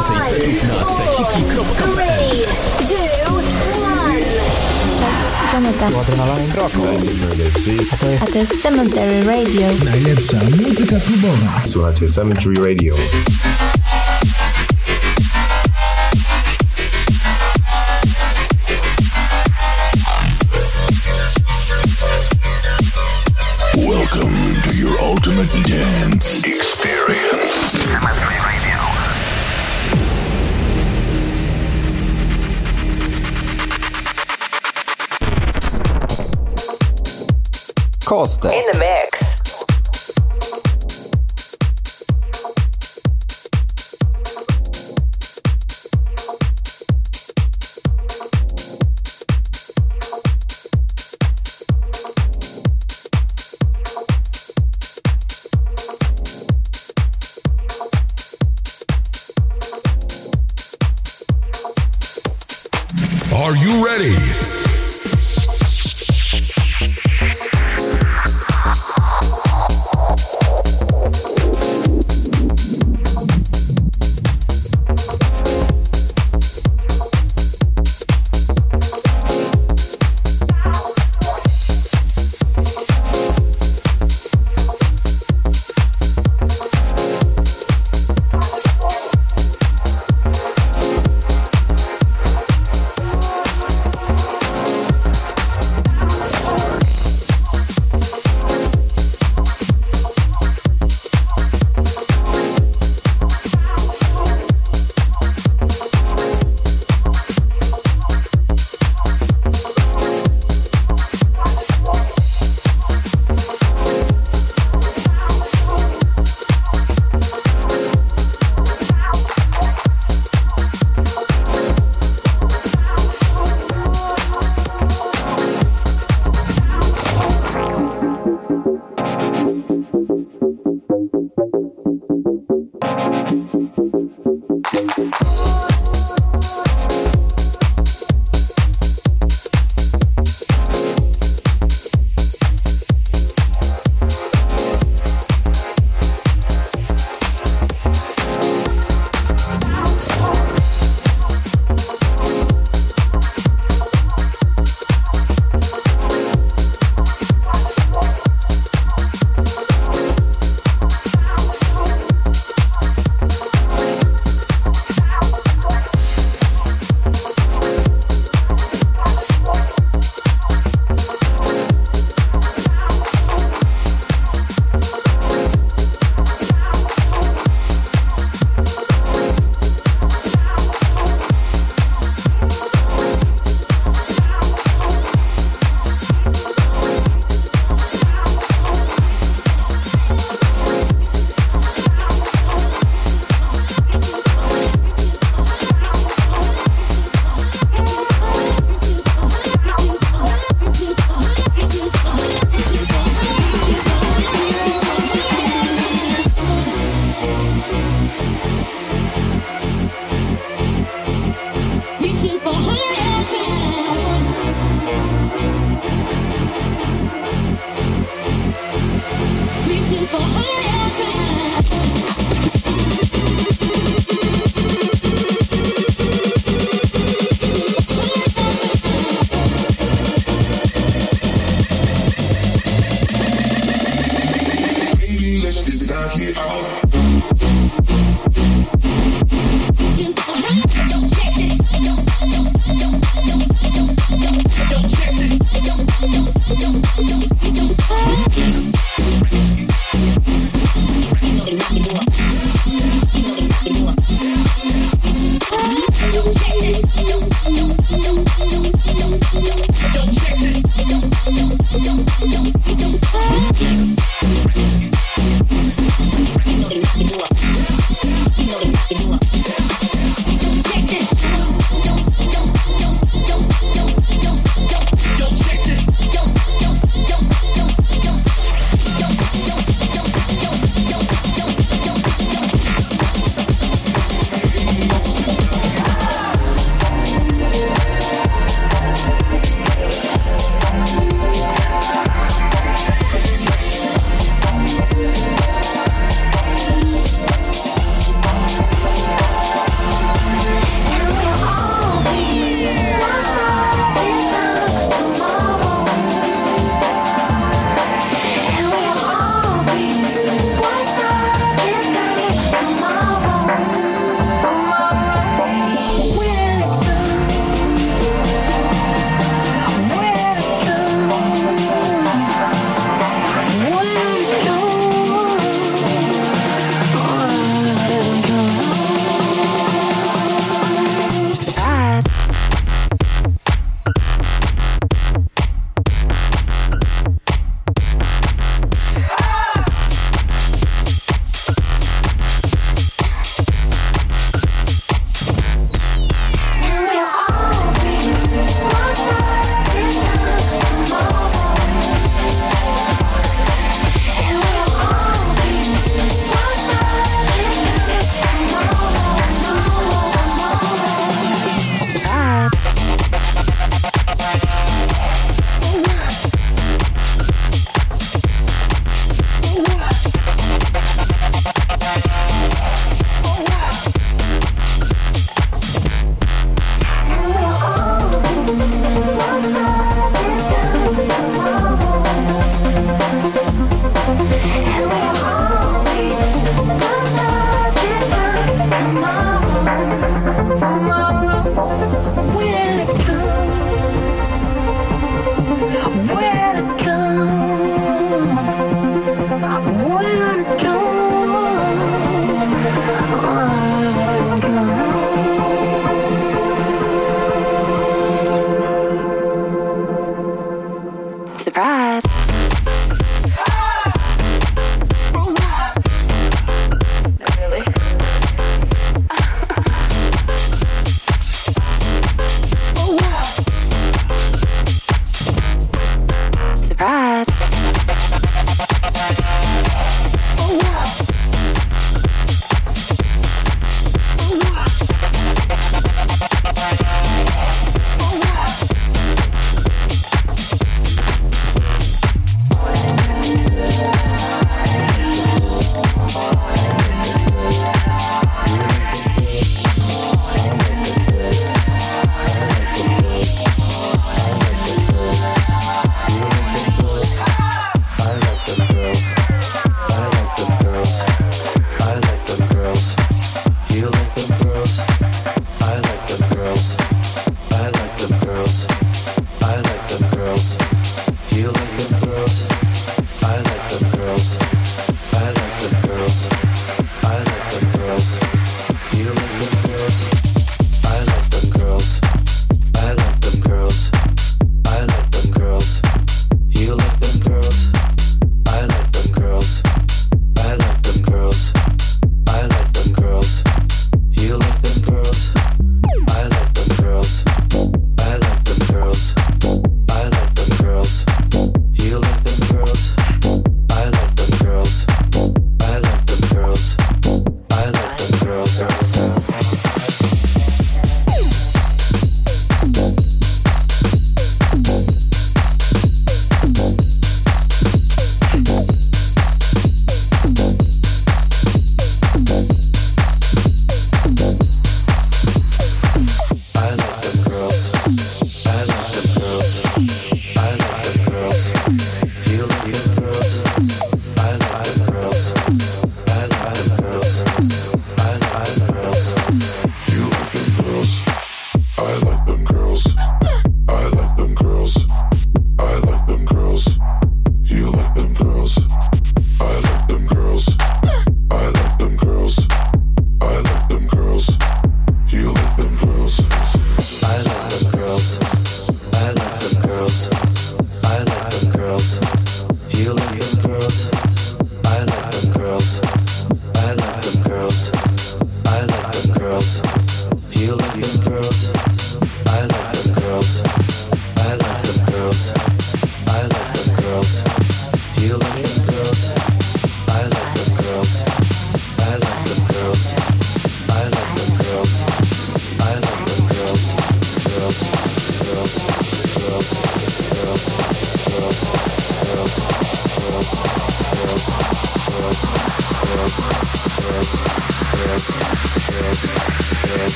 Więcej setów na seciki.pl to jest, a to jest Cemetery Radio. Najlepsza muzyka klubowa. Słuchajcie Cemetery Radio. Kostek. In the mix.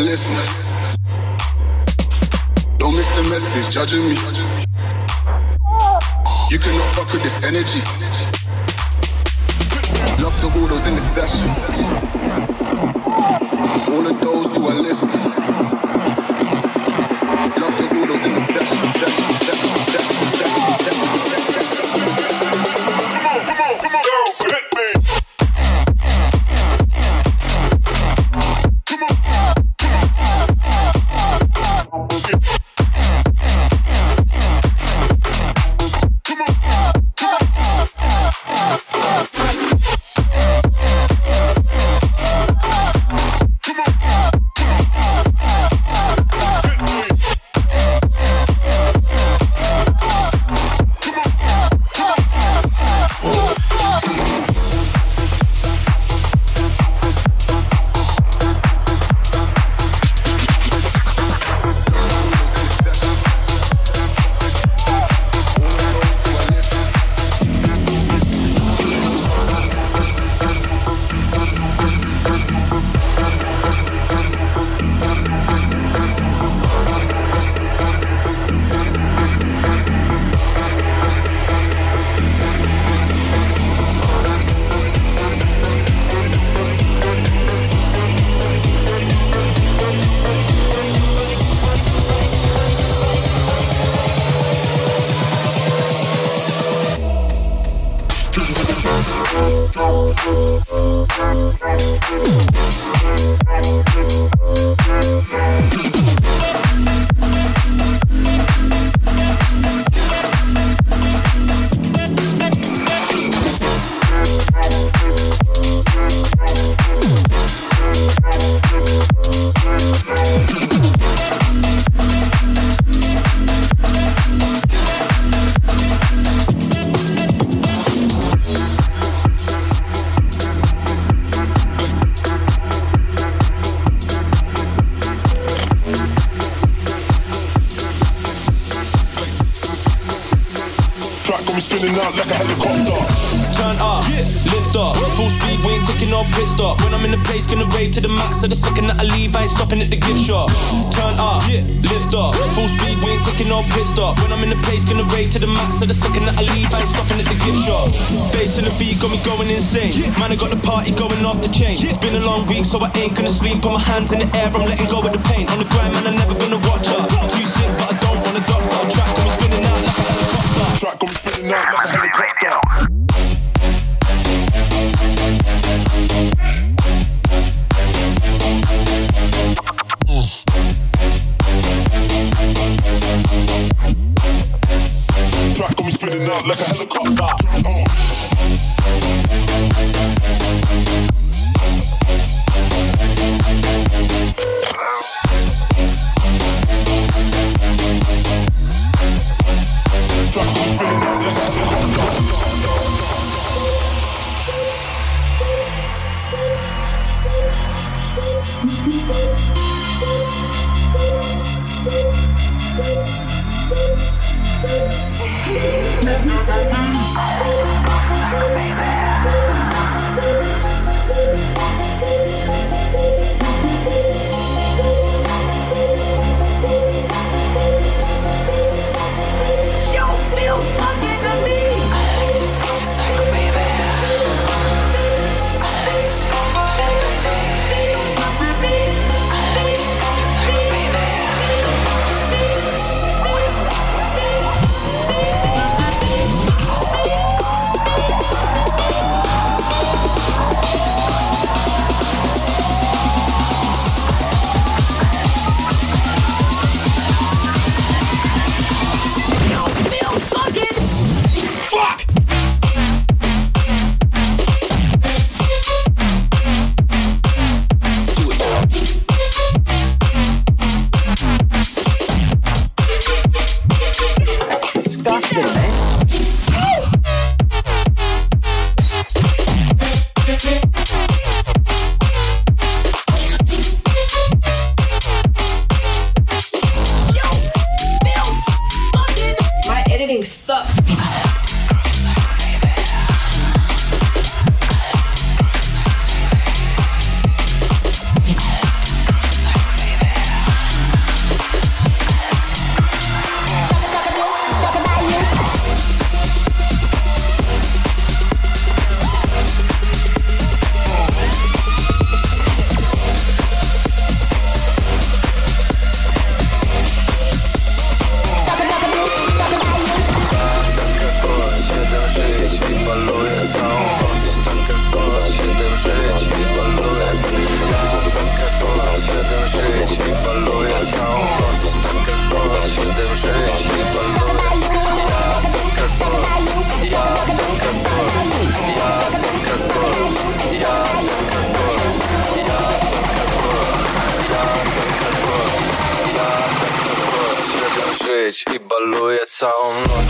listener. Don't miss the message judging me. You cannot fuck with this energy. Love to all those in the session. All of those who are listening. It's been a long week, so I ain't gonna sleep. Put my hands in the air, I'm letting go of the pain. On the balluję całą noc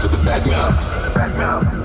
to the back.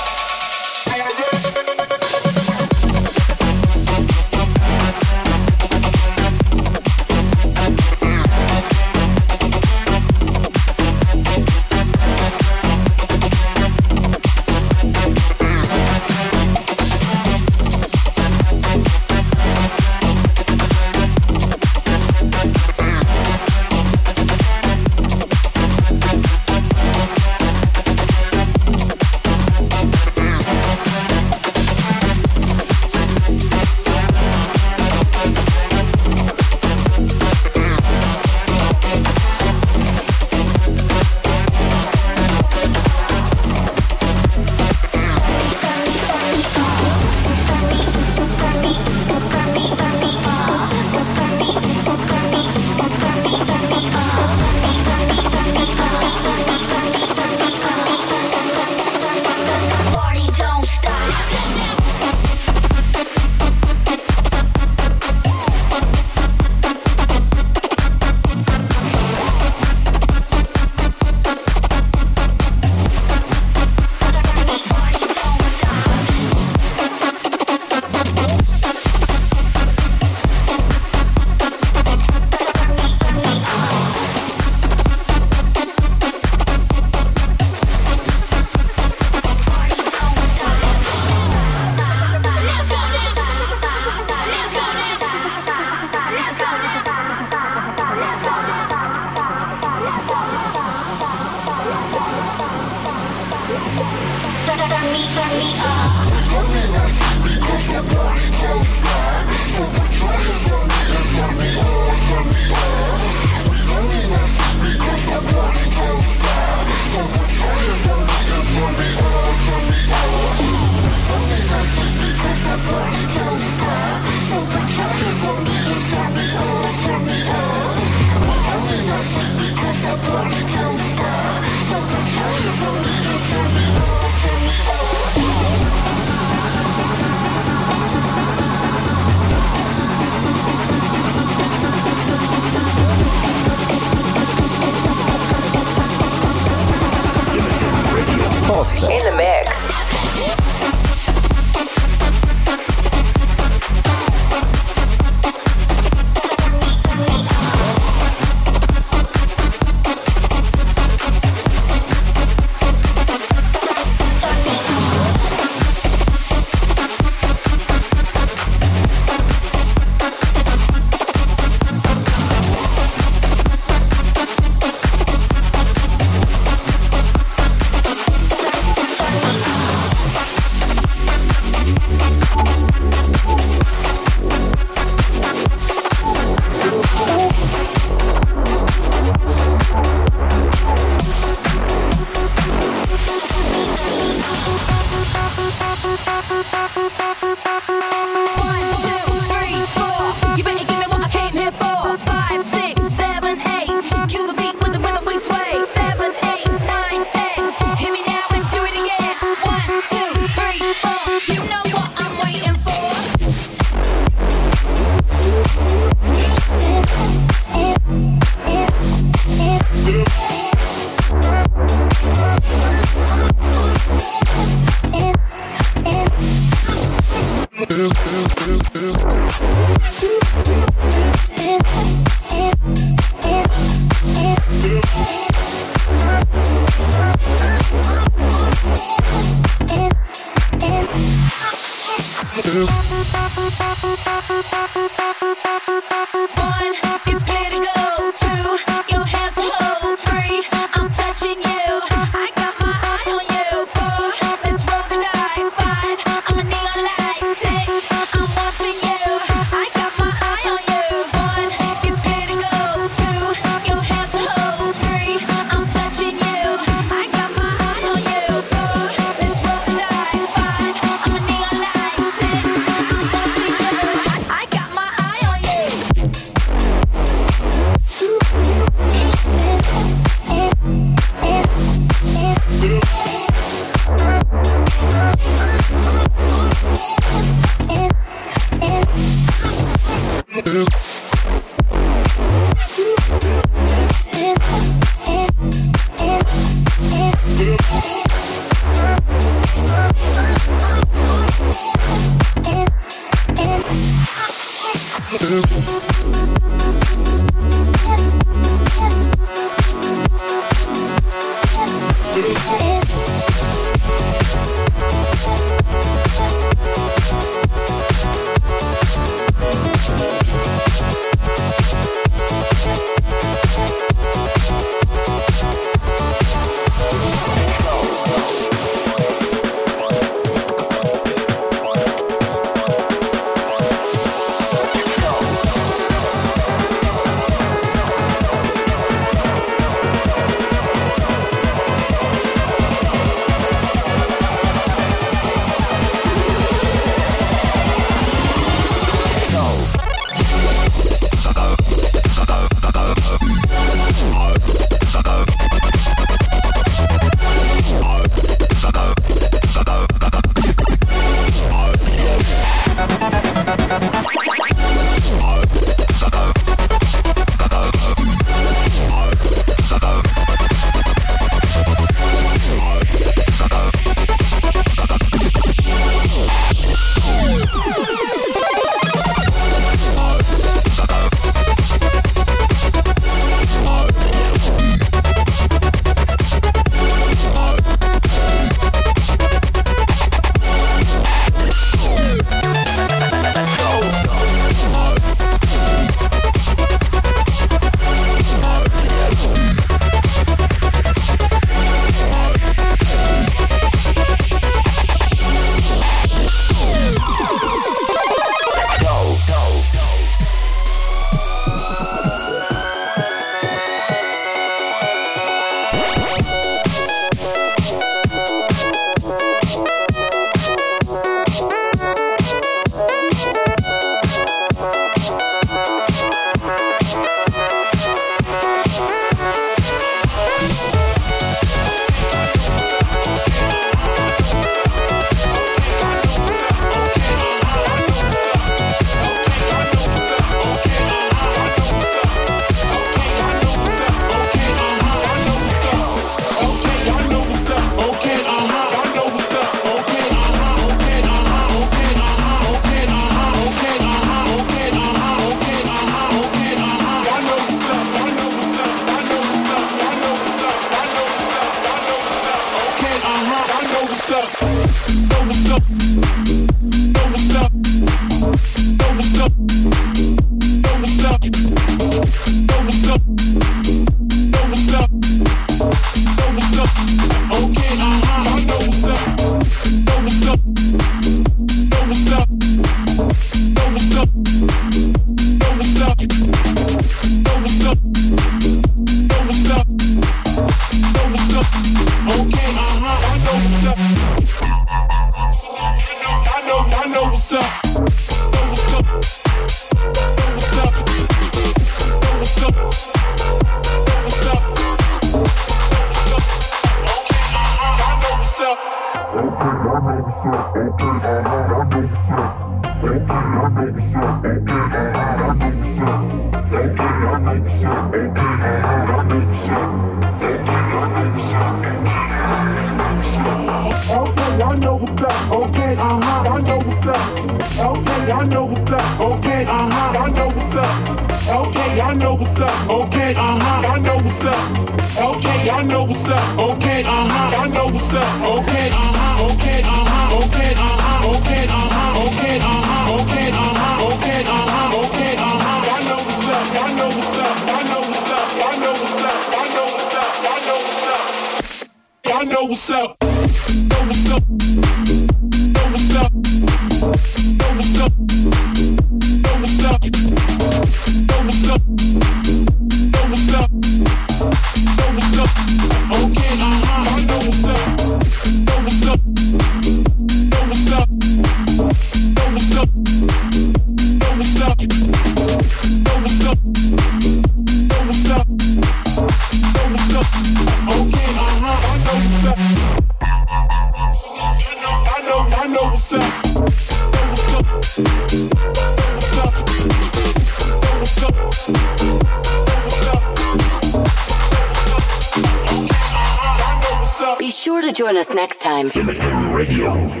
Time. Cemetery Radio.